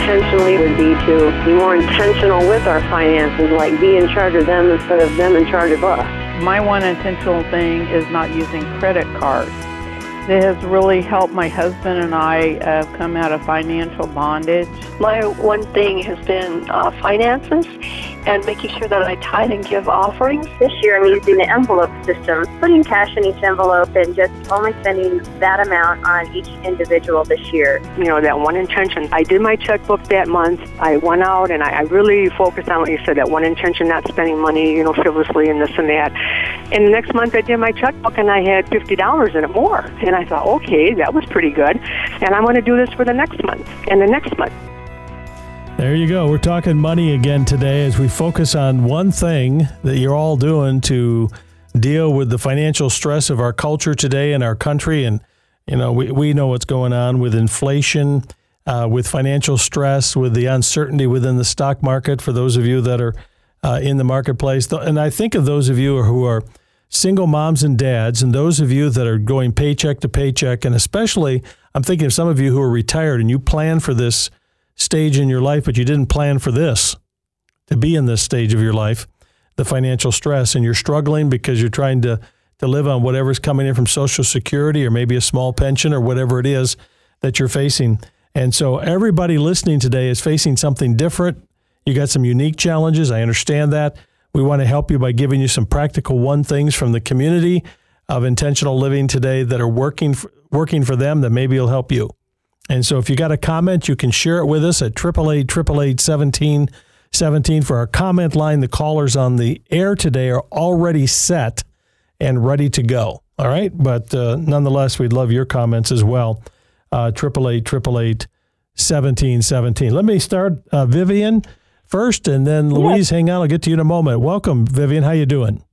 intentionally would be to be more intentional with our finances, like be in charge of them instead of them in charge of us. My one intentional thing is not using credit cards. It has really helped my husband and I uh, come out of financial bondage. My one thing has been uh, finances and making sure that I tithe and give offerings. This year I'm using the envelope system, putting cash in each envelope and just only spending that amount on each individual this year. You know, that one intention. I did my checkbook that month. I went out and I, I really focused on what you said, that one intention, not spending money, you know, frivolously and this and that. And the next month I did my checkbook and I had $50 in it more. And I thought, okay, that was pretty good. And I'm going to do this for the next month and the next month. There you go. We're talking money again today as we focus on one thing that you're all doing to deal with the financial stress of our culture today and our country. And, you know, we, we know what's going on with inflation, uh, with financial stress, with the uncertainty within the stock market for those of you that are uh, in the marketplace. And I think of those of you who are single moms and dads, and those of you that are going paycheck to paycheck, and especially I'm thinking of some of you who are retired and you plan for this stage in your life, but you didn't plan for this to be in this stage of your life, the financial stress, and you're struggling because you're trying to, to live on whatever's coming in from Social Security or maybe a small pension or whatever it is that you're facing. And so everybody listening today is facing something different. You got some unique challenges. I understand that. We want to help you by giving you some practical one things from the community of intentional living today that are working for, working for them that maybe will help you. And so if you got a comment, you can share it with us at 888 17 for our comment line. The callers on the air today are already set and ready to go. All right. But uh, nonetheless, we'd love your comments as well. Uh, 888 1717. Let me start, uh, Vivian, first, and then Louise, yes. hang on. I'll get to you in a moment. Welcome, Vivian. How you doing?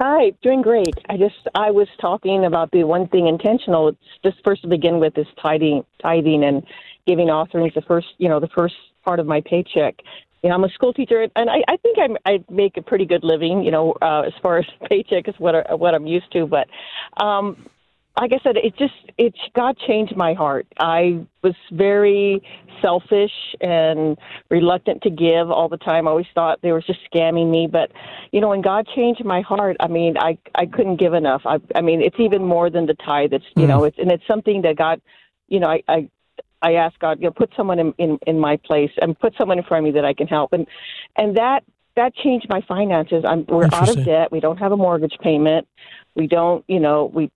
Hi, doing great. I just I was talking about the one thing intentional. Just first to begin with is tithing, tithing and giving offerings. The first, you know, the first part of my paycheck. You know, I'm a school teacher, and I, I think I'm, I make a pretty good living. You know, uh, as far as paycheck is what I, what I'm used to. But um, like I said, it just it God changed my heart. I was very selfish and reluctant to give all the time. I always thought they were just scamming me, but you know, when God changed my heart, I mean, I I couldn't give enough. I I mean, it's even more than the tithe. It's you mm. know, it's and it's something that God, you know, I I I ask God, you know, put someone in, in in my place and put someone in front of me that I can help, and and that that changed my finances. I'm we're out of debt. We don't have a mortgage payment. We don't, you know, we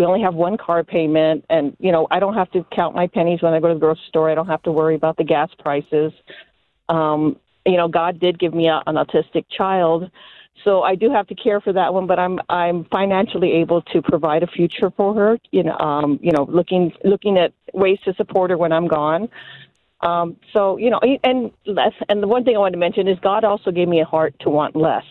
we only have one car payment and you know i don't have to count my pennies when i go to the grocery store. I don't have to worry about the gas prices. Um you know god did give me a, an autistic child so i do have to care for that one but i'm i'm financially able to provide a future for her you know um you know looking looking at ways to support her when i'm gone. Um so you know and less and the one thing i wanted to mention is god also gave me a heart to want less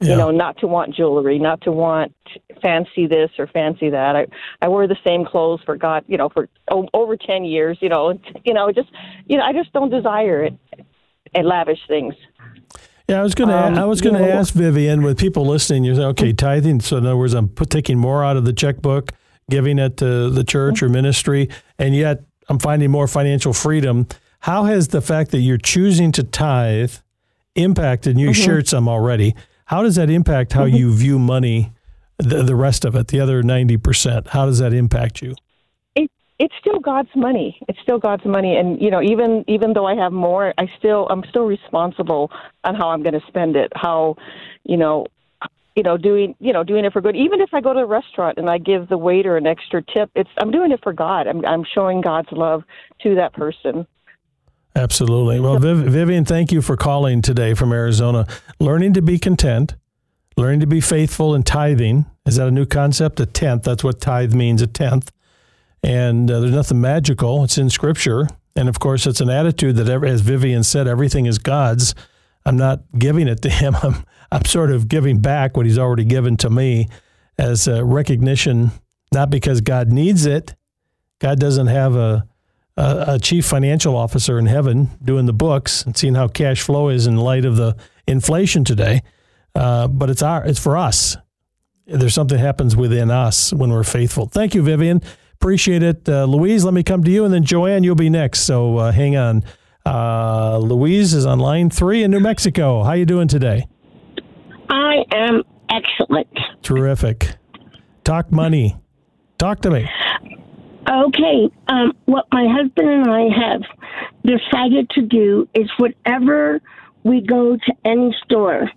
yeah. You know, not to want jewelry, not to want fancy this or fancy that. I I wear the same clothes for God, you know, for o- over ten years. You know, you know, just you know, I just don't desire it and lavish things. Yeah, I was going to. Um, I was going to ask Vivian, with people listening, you say, okay, tithing. So in other words, I'm taking more out of the checkbook, giving it to the church mm-hmm. or ministry, and yet I'm finding more financial freedom. How has the fact that you're choosing to tithe impacted? You mm-hmm. shared some already. How does that impact how you view money, the, the rest of it, the other 90%? How does that impact you? It, it's still God's money. It's still God's money. And, you know, even, even though I have more, I still, I'm still responsible on how I'm going to spend it, how, you know, you know, doing you know doing it for good. Even if I go to a restaurant and I give the waiter an extra tip, it's I'm doing it for God. I'm I'm showing God's love to that person. Absolutely. Well, Viv- Vivian, thank you for calling today from Arizona. Learning to be content, learning to be faithful in tithing. Is that a new concept? A tenth. That's what tithe means, a tenth. And uh, there's nothing magical. It's in Scripture. And of course, it's an attitude that, as Vivian said, everything is God's. I'm not giving it to Him. I'm, I'm sort of giving back what He's already given to me as a recognition, not because God needs it. God doesn't have a a, chief financial officer in heaven doing the books and seeing how cash flow is in light of the inflation today. Uh, but it's our it's for us. There's something happens within us when we're faithful. Thank you, Vivian. Appreciate it, uh, Louise. Let me come to you, and then Joanne, you'll be next. So uh, hang on. Uh, Louise is on line three in New Mexico. How you doing today? I am excellent. Terrific. Talk money. Talk to me. Okay, um, what my husband and I have decided to do is whatever we go to any store,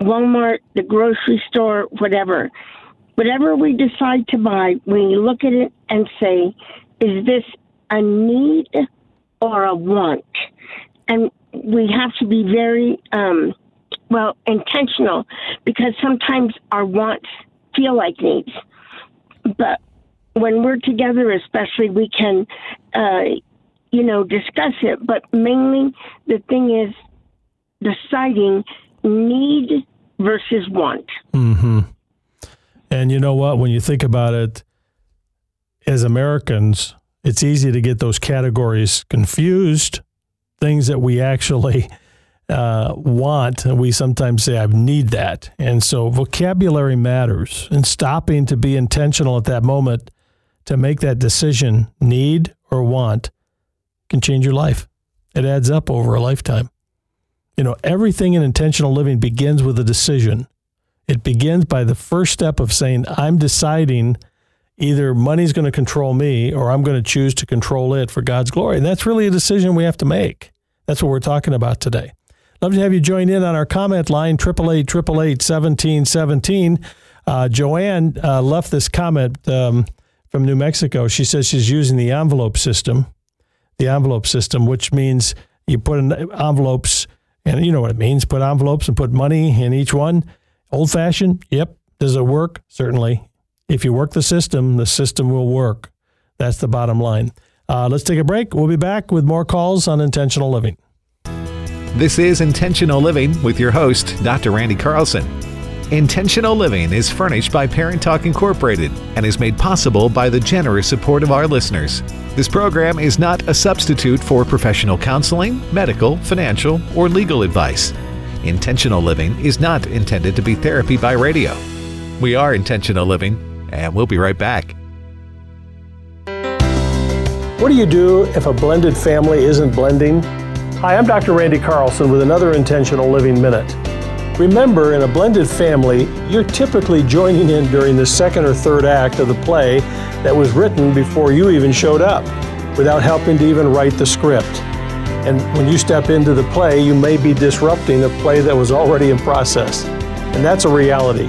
Walmart, the grocery store, whatever, whatever we decide to buy, we look at it and say, is this a need or a want? And we have to be very, um, well, intentional because sometimes our wants feel like needs. But when we're together, especially, we can, uh, you know, discuss it. But mainly, the thing is deciding need versus want. Mm-hmm. And you know what? When you think about it, as Americans, it's easy to get those categories confused. Things that we actually uh, want, we sometimes say, I need that. And so vocabulary matters. And stopping to be intentional at that moment to make that decision, need or want, can change your life. It adds up over a lifetime. You know, everything in intentional living begins with a decision. It begins by the first step of saying, I'm deciding either money's going to control me or I'm going to choose to control it for God's glory. And that's really a decision we have to make. That's what we're talking about today. Love to have you join in on our comment line, 888 1717. Uh, Joanne uh, left this comment um, from New Mexico. She says she's using the envelope system, the envelope system, which means you put in envelopes, and you know what it means put envelopes and put money in each one. Old fashioned? Yep. Does it work? Certainly. If you work the system, the system will work. That's the bottom line. Uh, let's take a break. We'll be back with more calls on intentional living. This is Intentional Living with your host, Dr. Randy Carlson. Intentional Living is furnished by Parent Talk Incorporated and is made possible by the generous support of our listeners. This program is not a substitute for professional counseling, medical, financial, or legal advice. Intentional living is not intended to be therapy by radio. We are Intentional Living, and we'll be right back. What do you do if a blended family isn't blending? Hi, I'm Dr. Randy Carlson with another Intentional Living Minute. Remember, in a blended family, you're typically joining in during the second or third act of the play that was written before you even showed up, without helping to even write the script. And when you step into the play, you may be disrupting a play that was already in process. And that's a reality.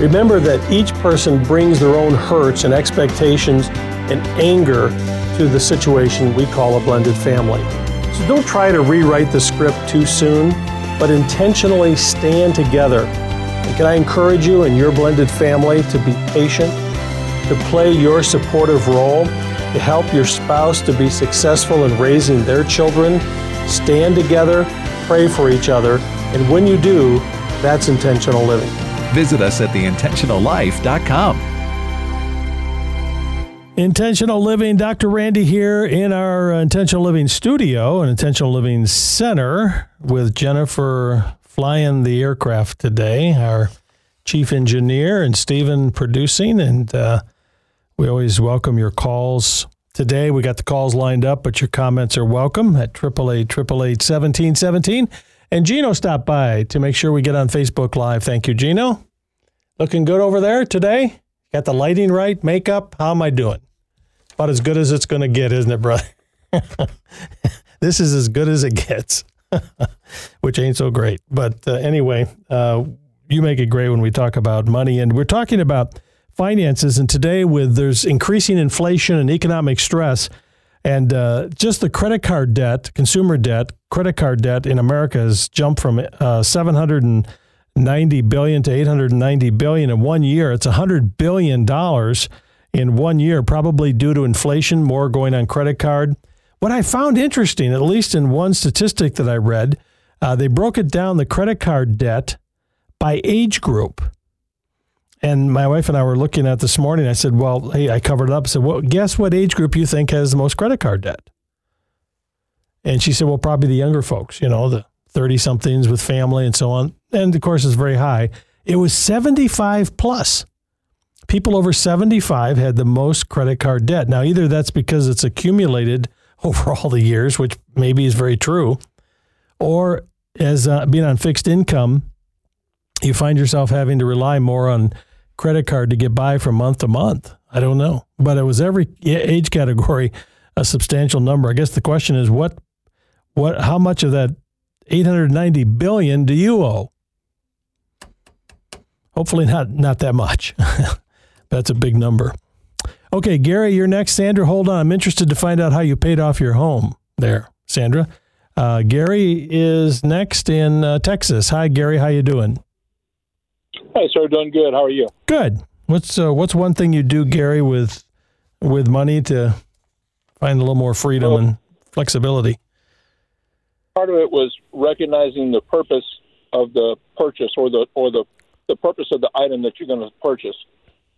Remember that each person brings their own hurts and expectations and anger to the situation we call a blended family. So don't try to rewrite the script too soon, but intentionally stand together. And can I encourage you and your blended family to be patient, to play your supportive role, to help your spouse to be successful in raising their children. Stand together, pray for each other, and when you do, that's intentional living. Visit us at theintentionallife.com. Intentional Living, Dr. Randy here in our Intentional Living studio and Intentional Living Center with Jennifer flying the aircraft today, our chief engineer, and Stephen producing. And uh, we always welcome your calls. Today we got the calls lined up, but your comments are welcome at 888 And Gino stopped by to make sure we get on Facebook Live. Thank you, Gino. Looking good over there today? Got the lighting right? Makeup? How am I doing? About as good as it's going to get, isn't it, brother? this is as good as it gets, which ain't so great. But uh, anyway, uh, you make it great when we talk about money. And we're talking about finances. And today, with there's increasing inflation and economic stress, and uh, just the credit card debt, consumer debt, credit card debt in America has jumped from uh, 790 billion to 890 billion in one year. It's 100 billion dollars in one year, probably due to inflation, more going on credit card. What I found interesting, at least in one statistic that I read, uh, they broke it down the credit card debt by age group. And my wife and I were looking at this morning. I said, "Well, hey, I covered it up." I said, "Well, guess what age group you think has the most credit card debt?" And she said, "Well, probably the younger folks. You know, the thirty-somethings with family and so on." And of course, it's very high. It was seventy-five plus. People over seventy-five had the most credit card debt. Now, either that's because it's accumulated over all the years, which maybe is very true, or as uh, being on fixed income, you find yourself having to rely more on credit card to get by from month to month. I don't know, but it was every age category a substantial number. I guess the question is what what how much of that 890 billion do you owe? Hopefully not not that much. That's a big number. Okay, Gary, you're next. Sandra, hold on. I'm interested to find out how you paid off your home there, Sandra. Uh, Gary is next in uh, Texas. Hi, Gary. How you doing? Hi, sir. Doing good. How are you? Good. What's uh, what's one thing you do, Gary, with with money to find a little more freedom well, and flexibility? Part of it was recognizing the purpose of the purchase or the or the the purpose of the item that you're going to purchase.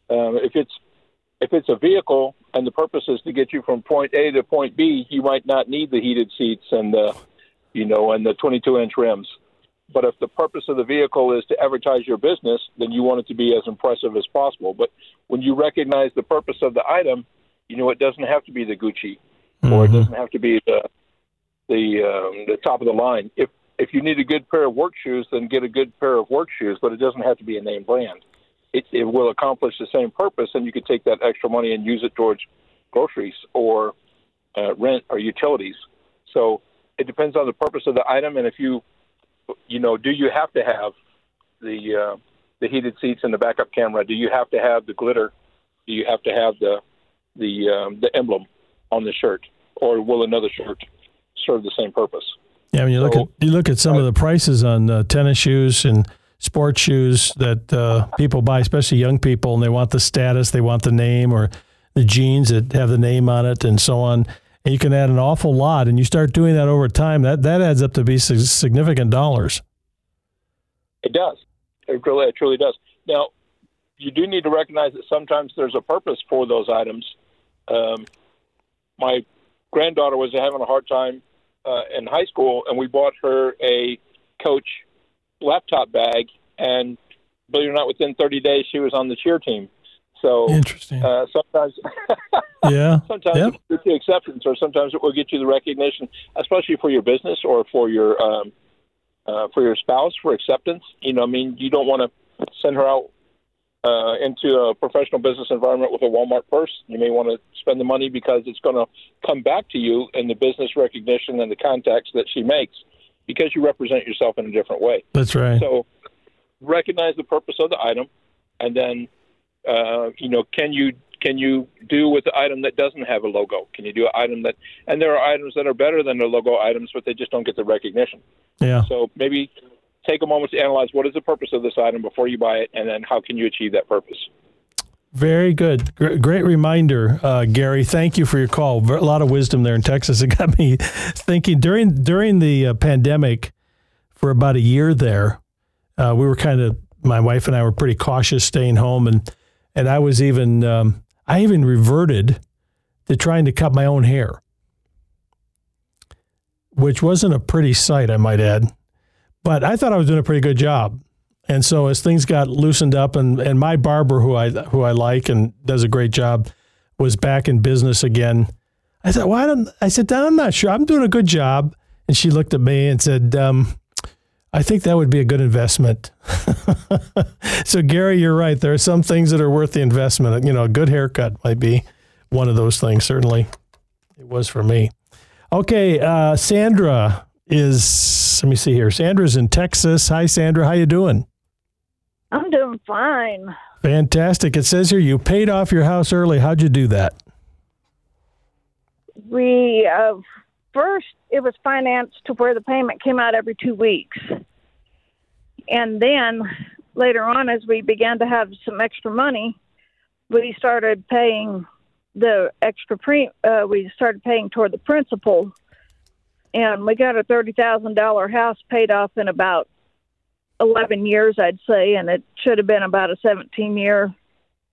Um, if it's if it's a vehicle and the purpose is to get you from point A to point B, you might not need the heated seats and the you know and the 22 inch rims. But if the purpose of the vehicle is to advertise your business, then you want it to be as impressive as possible. But when you recognize the purpose of the item, you know it doesn't have to be the Gucci, mm-hmm. or it mm-hmm. doesn't have to be the the um, the top of the line. If if you need a good pair of work shoes, then get a good pair of work shoes, but it doesn't have to be a name brand. It, it will accomplish the same purpose, and you could take that extra money and use it towards groceries or uh, rent or utilities. So it depends on the purpose of the item, and if you, you know, do you have to have the uh, the heated seats and the backup camera? Do you have to have the glitter? Do you have to have the the um, the emblem on the shirt, or will another shirt serve the same purpose? Yeah, when you look so, at you look at some of the prices on uh, tennis shoes and sports shoes that uh, people buy, especially young people, and they want the status, they want the name, or the jeans that have the name on it, and so on. And you can add an awful lot, and you start doing that over time. That that adds up to be significant dollars. It does. It really, it truly does. Now, you do need to recognize that sometimes there's a purpose for those items. Um, my granddaughter was having a hard time uh, in high school, and we bought her a Coach laptop bag, and believe it or not, within 30 days she was on the cheer team. So interesting. Uh, sometimes, yeah, sometimes yep. it's the acceptance, or sometimes it will get you the recognition, especially for your business or for your um, uh, for your spouse for acceptance. You know, I mean, you don't want to send her out uh, into a professional business environment with a Walmart purse. You may want to spend the money because it's going to come back to you in the business recognition and the contacts that she makes because you represent yourself in a different way. That's right. So recognize the purpose of the item, and then uh, you know can you can you do with the item that doesn't have a logo? Can you do an item that and there are items that are better than the logo items, but they just don't get the recognition. Yeah. So maybe take a moment to analyze what is the purpose of this item before you buy it, and then how can you achieve that purpose. Very good. Great reminder, uh, Gary. Thank you for your call. A lot of wisdom there in Texas. It got me thinking during during the uh, pandemic for about a year there. Uh, we were kind of my wife and I were pretty cautious staying home, and and I was even um, I even reverted to trying to cut my own hair, which wasn't a pretty sight, I might add. But I thought I was doing a pretty good job. And so as things got loosened up and, and my barber who I who I like and does a great job was back in business again. I said, "Why don't I said, I'm not sure. I'm doing a good job." And she looked at me and said, um, I think that would be a good investment. so Gary, you're right. There are some things that are worth the investment. You know, a good haircut might be one of those things. Certainly, it was for me. Okay, uh, Sandra is let me see here. Sandra's in Texas. Hi, Sandra. How you doing? I'm doing fine. Fantastic. It says here you paid off your house early. How'd you do that? We uh, first it was financed to where the payment came out every two weeks, and then later on, as we began to have some extra money, we started paying the extra pre. Uh, we started paying toward the principal and we got a thirty thousand dollar house paid off in about eleven years, I'd say, and it should have been about a seventeen year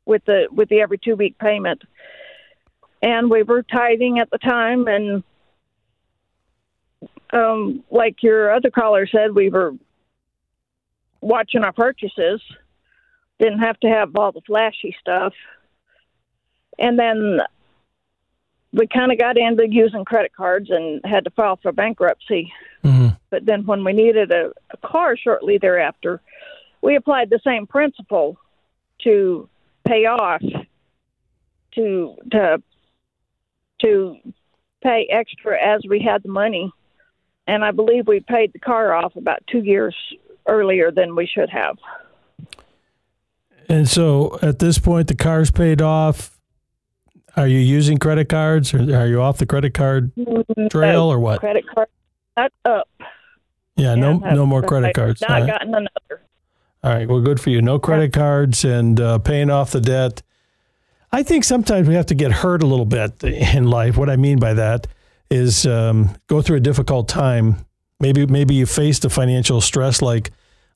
with the with the every two week payment. And we were tithing at the time, and um, like your other caller said, we were watching our purchases. Didn't have to have all the flashy stuff. And then we kind of got into using credit cards and had to file for bankruptcy. Mm-hmm. But then when we needed a, a car shortly thereafter, we applied the same principle to pay off to to to pay extra as we had the money. And I believe we paid the car off about two years earlier than we should have. And so at this point, the car's paid off. Are you using credit cards or are you off the credit card trail or what? Credit card not up. Yeah, no, no more credit cards. Not All right. gotten another. All right. Well, good for you. No credit cards and uh, paying off the debt. I think sometimes we have to get hurt a little bit in life. What I mean by that is um, go through a difficult time. Maybe maybe you faced a financial stress like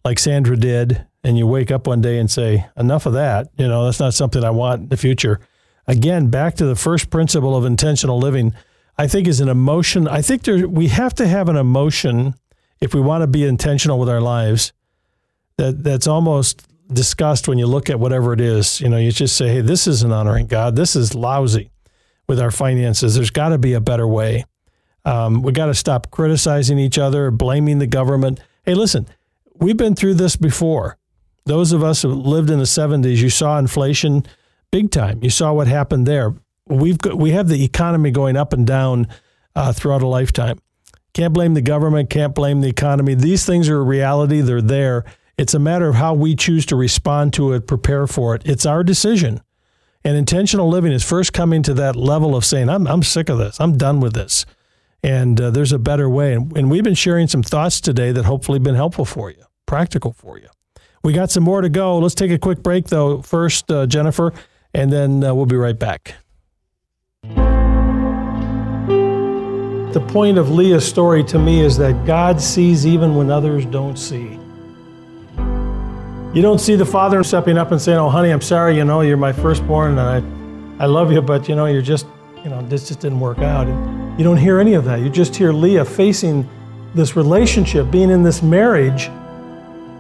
like Sandra did, and you wake up one day and say, "Enough of that." You know, that's not something I want in the future. Again, back to the first principle of intentional living. I think is an emotion. I think there we have to have an emotion if we want to be intentional with our lives that that's almost disgust when you look at whatever it is. You know, you just say, "Hey, this isn't honoring God. This is lousy with our finances. There's got to be a better way. Um, we got to stop criticizing each other, blaming the government. Hey, listen, we've been through this before. Those of us who lived in the '70s, you saw inflation big time. You saw what happened there. We've got, we have the economy going up and down uh, throughout a lifetime. Can't blame the government. Can't blame the economy. These things are a reality. They're there. It's a matter of how we choose to respond to it, prepare for it. It's our decision. And intentional living is first coming to that level of saying, I'm, I'm sick of this. I'm done with this. And uh, there's a better way. And, and we've been sharing some thoughts today that hopefully been helpful for you, practical for you. We got some more to go. Let's take a quick break, though, first, uh, Jennifer, and then uh, we'll be right back. The point of Leah's story to me is that God sees even when others don't see. You don't see the father stepping up and saying, "Oh, honey, I'm sorry. You know, you're my firstborn, and I, I love you, but you know, you're just, you know, this just didn't work out." And you don't hear any of that. You just hear Leah facing this relationship, being in this marriage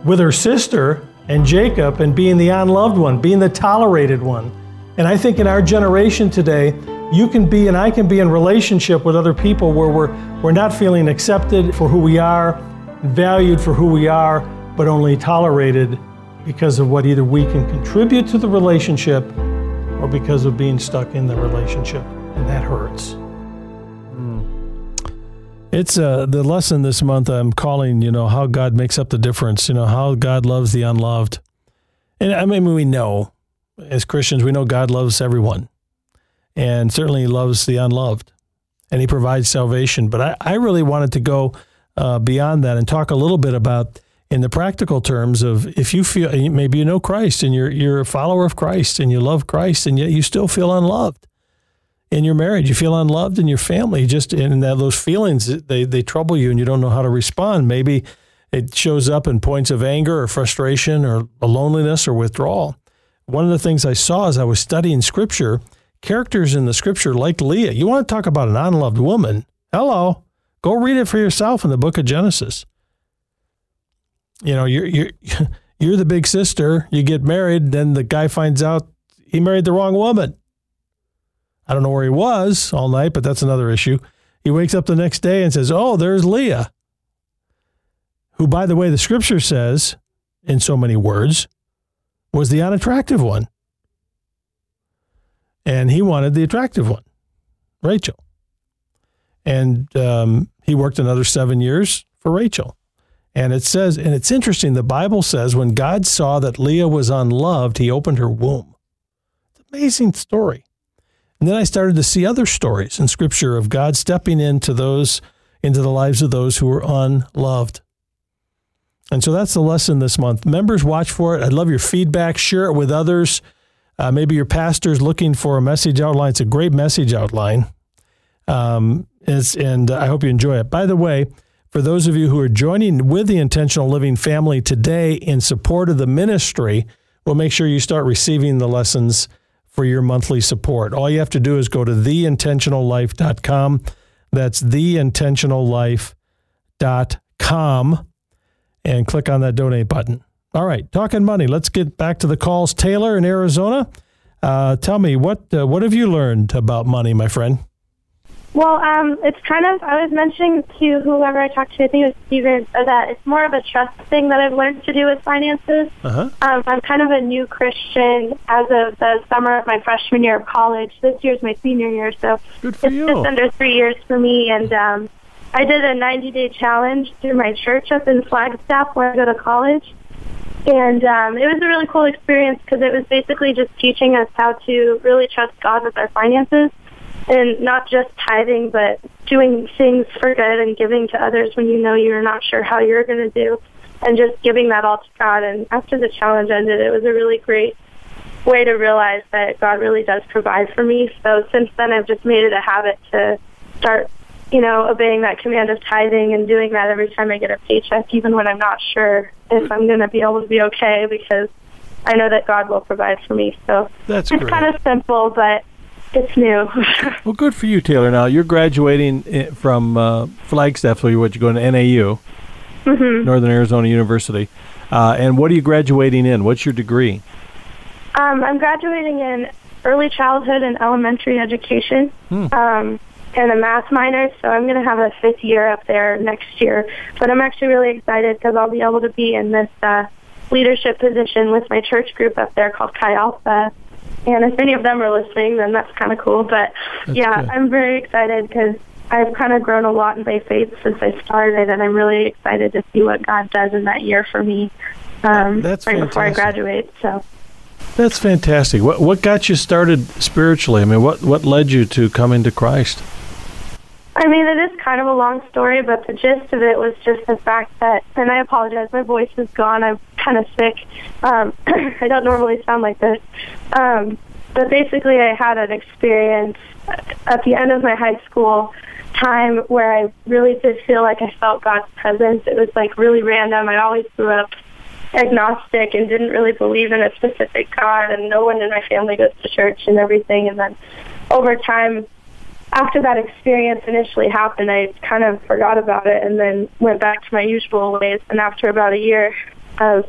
with her sister and Jacob, and being the unloved one, being the tolerated one. And I think in our generation today, you can be and I can be in relationship with other people where we're we're not feeling accepted for who we are, valued for who we are, but only tolerated because of what either we can contribute to the relationship or because of being stuck in the relationship. And that hurts. It's uh, the lesson this month I'm calling, you know, how God makes up the difference, you know, how God loves the unloved. And I mean, we know as Christians, we know God loves everyone and certainly loves the unloved and he provides salvation. But I, I really wanted to go uh, beyond that and talk a little bit about in the practical terms of if you feel maybe you know Christ and you're you're a follower of Christ and you love Christ and yet you still feel unloved in your marriage, you feel unloved in your family, just and that those feelings they they trouble you and you don't know how to respond. Maybe it shows up in points of anger or frustration or loneliness or withdrawal. One of the things I saw as I was studying Scripture, characters in the Scripture like Leah. You want to talk about an unloved woman? Hello, go read it for yourself in the Book of Genesis you know, you're you're you're the big sister. You get married, then the guy finds out he married the wrong woman. I don't know where he was all night, but that's another issue. He wakes up the next day and says, "Oh, there's Leah." Who by the way the scripture says in so many words was the unattractive one. And he wanted the attractive one, Rachel. And um, he worked another seven years for Rachel. And it says, and it's interesting, the Bible says when God saw that Leah was unloved, he opened her womb. It's an amazing story. And then I started to see other stories in scripture of God stepping into those, into the lives of those who were unloved. And so that's the lesson this month. Members, watch for it. I'd love your feedback. Share it with others. Uh, maybe your pastor's looking for a message outline. It's a great message outline. Um, and I hope you enjoy it. By the way, for those of you who are joining with the Intentional Living family today in support of the ministry, we'll make sure you start receiving the lessons for your monthly support. All you have to do is go to theintentionallife.com. That's theintentionallife.com and click on that donate button. All right, talking money. Let's get back to the calls. Taylor in Arizona, uh, tell me what uh, what have you learned about money, my friend? Well, um, it's kind of, I was mentioning to whoever I talked to, I think it was Steven, uh, that it's more of a trust thing that I've learned to do with finances. Uh-huh. Um, I'm kind of a new Christian as of the summer of my freshman year of college. This year's my senior year, so it's you. just under three years for me. And um, I did a 90 day challenge through my church up in Flagstaff where I go to college. And um, it was a really cool experience because it was basically just teaching us how to really trust God with our finances and not just tithing, but doing things for good and giving to others when you know you're not sure how you're going to do, and just giving that all to God. And after the challenge ended, it was a really great way to realize that God really does provide for me. So since then, I've just made it a habit to start, you know, obeying that command of tithing and doing that every time I get a paycheck, even when I'm not sure if I'm going to be able to be okay, because I know that God will provide for me. So That's it's great. kind of simple, but it's new. Well, good for you, Taylor. Now you're graduating from uh, Flagstaff, so you're what you're going to NAU, hmm Northern Arizona University. Uh, and what are you graduating in? What's your degree? Um, I'm graduating in early childhood and elementary education, Hmm. um, and a math minor. So I'm going to have a fifth year up there next year. But I'm actually really excited because I'll be able to be in this uh, leadership position with my church group up there called Chi Alpha. And if any of them are listening, then that's kind of cool. But That's yeah, good. I'm very excited because I've kind of grown a lot in my faith since I started, and I'm really excited to see what God does in that year for me. Um, That's right before I graduate. So. That's fantastic. What what got you started spiritually? I mean, what what led you to coming to Christ? I mean, it is kind of a long story, but the gist of it was just the fact that, and I apologize, my voice is gone. I'm kind of sick. Um, I don't normally sound like this. Um, but basically, I had an experience at the end of my high school time where I really did feel like I felt God's presence. It was like really random. I always grew up agnostic and didn't really believe in a specific God, and no one in my family goes to church and everything. And then over time, after that experience initially happened, I kind of forgot about it and then went back to my usual ways. And after about a year of,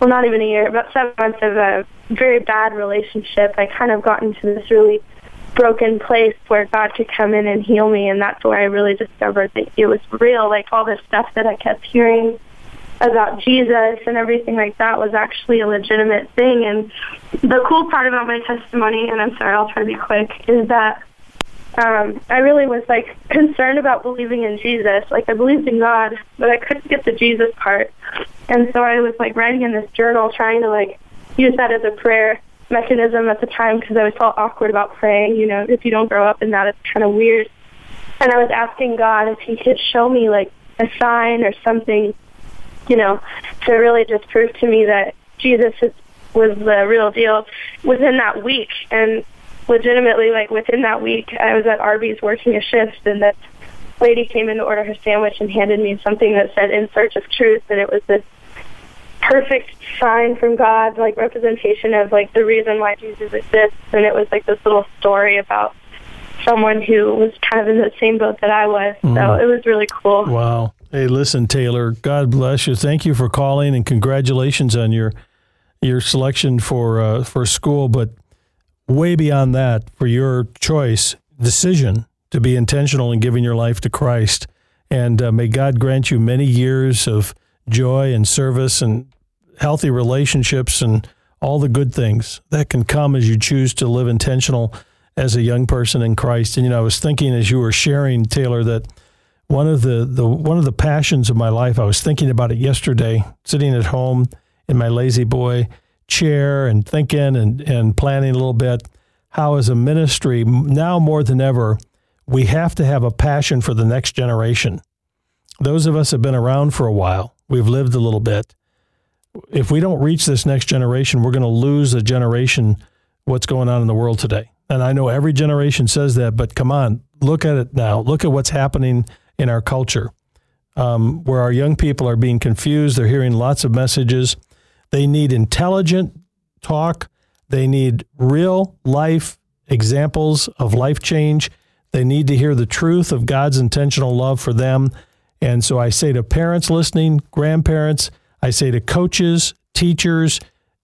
well, not even a year, about seven months of a very bad relationship, I kind of got into this really broken place where God could come in and heal me. And that's where I really discovered that it was real. Like all this stuff that I kept hearing about Jesus and everything like that was actually a legitimate thing. And the cool part about my testimony, and I'm sorry, I'll try to be quick, is that um, I really was like concerned about believing in Jesus. Like I believed in God, but I couldn't get the Jesus part. And so I was like writing in this journal, trying to like use that as a prayer mechanism at the time because I always felt awkward about praying. You know, if you don't grow up in that, it's kind of weird. And I was asking God if He could show me like a sign or something, you know, to really just prove to me that Jesus is, was the real deal within that week. And legitimately, like within that week, I was at Arby's working a shift, and that lady came in to order her sandwich and handed me something that said "In Search of Truth," and it was this perfect sign from God, like representation of like the reason why Jesus exists, and it was like this little story about someone who was kind of in the same boat that I was. So Mhm. it was really cool. Wow. Hey, listen, Taylor. God bless you. Thank you for calling, and congratulations on your your selection for uh, for school. But way beyond that, for your choice decision to be intentional in giving your life to Christ, and uh, may God grant you many years of joy and service and healthy relationships and all the good things that can come as you choose to live intentional as a young person in Christ. And you know, I was thinking as you were sharing, Taylor, that one of the, the one of the passions of my life, I was thinking about it yesterday, sitting at home in my lazy boy chair and thinking and, and planning a little bit, how as a ministry, now more than ever, we have to have a passion for the next generation. Those of us have been around for a while. We've lived a little bit. If we don't reach this next generation, we're going to lose a generation what's going on in the world today. And I know every generation says that, but come on, look at it now. Look at what's happening in our culture, um, where our young people are being confused. They're hearing lots of messages. They need intelligent talk. They need real life examples of life change. They need to hear the truth of God's intentional love for them. And so I say to parents listening, grandparents, I say to coaches, teachers,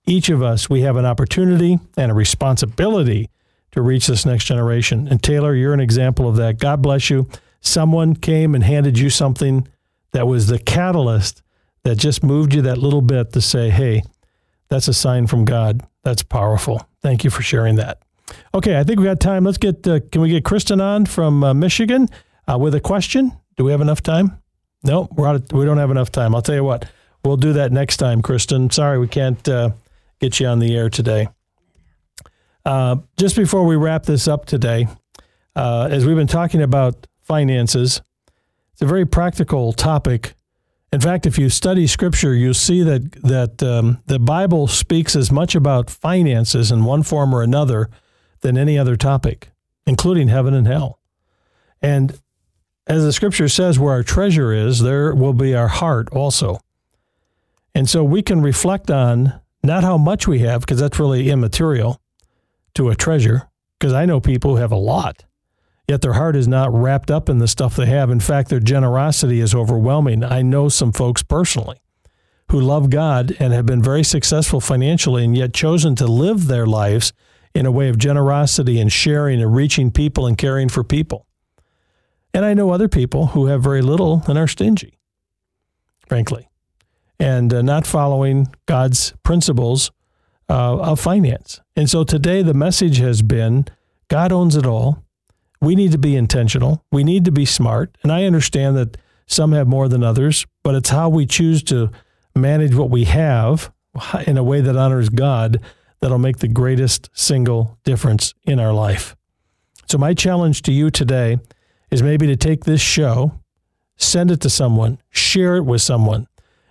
each of us, we have an opportunity and a responsibility to reach this next generation. And Taylor, you're an example of that. God bless you. Someone came and handed you something that was the catalyst that just moved you that little bit to say, hey, that's a sign from God. That's powerful. Thank you for sharing that. Okay, I think we got time. Let's get, uh, can we get Kristen on from uh, Michigan uh, with a question? Do we have enough time? No, we're we don't have enough time. I'll tell you what, we'll do that next time, Kristen. Sorry, we can't uh, get you on the air today. Uh, just before we wrap this up today, uh, as we've been talking about finances, it's a very practical topic. In fact, if you study Scripture, you'll see that that um, the Bible speaks as much about finances in one form or another than any other topic, including heaven and hell. And as the Scripture says, where our treasure is, there will be our heart also. And so we can reflect on not how much we have, because that's really immaterial, to a treasure because I know people who have a lot, yet their heart is not wrapped up in the stuff they have. In fact, their generosity is overwhelming. I know some folks personally who love God and have been very successful financially and yet chosen to live their lives in a way of generosity and sharing and reaching people and caring for people. And I know other people who have very little and are stingy, frankly, and uh, not following God's principles uh, of finance. And so today the message has been God owns it all. We need to be intentional. We need to be smart. And I understand that some have more than others, but it's how we choose to manage what we have in a way that honors God that'll make the greatest single difference in our life. So, my challenge to you today is maybe to take this show, send it to someone, share it with someone,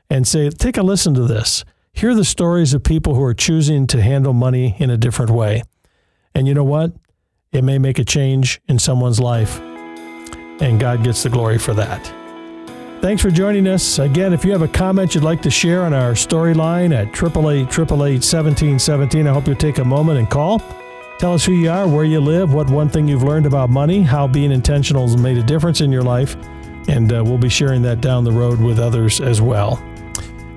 and say, take a listen to this. Hear the stories of people who are choosing to handle money in a different way. And you know what? It may make a change in someone's life, and God gets the glory for that. Thanks for joining us. Again, if you have a comment you'd like to share on our storyline at 888 I hope you'll take a moment and call. Tell us who you are, where you live, what one thing you've learned about money, how being intentional has made a difference in your life, and uh, we'll be sharing that down the road with others as well.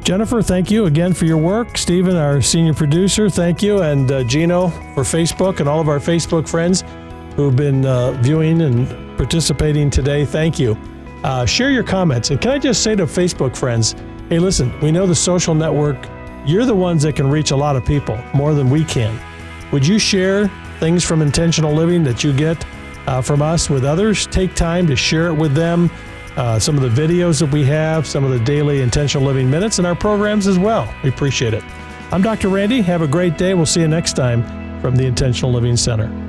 Jennifer, thank you again for your work. Stephen, our senior producer, thank you. And uh, Gino for Facebook and all of our Facebook friends who've been uh, viewing and participating today, thank you. Uh, share your comments. And can I just say to Facebook friends, hey, listen, we know the social network, you're the ones that can reach a lot of people more than we can. Would you share things from intentional living that you get uh, from us with others? Take time to share it with them uh, some of the videos that we have, some of the daily intentional living minutes, and our programs as well. We appreciate it. I'm Dr. Randy. Have a great day. We'll see you next time from the Intentional Living Center.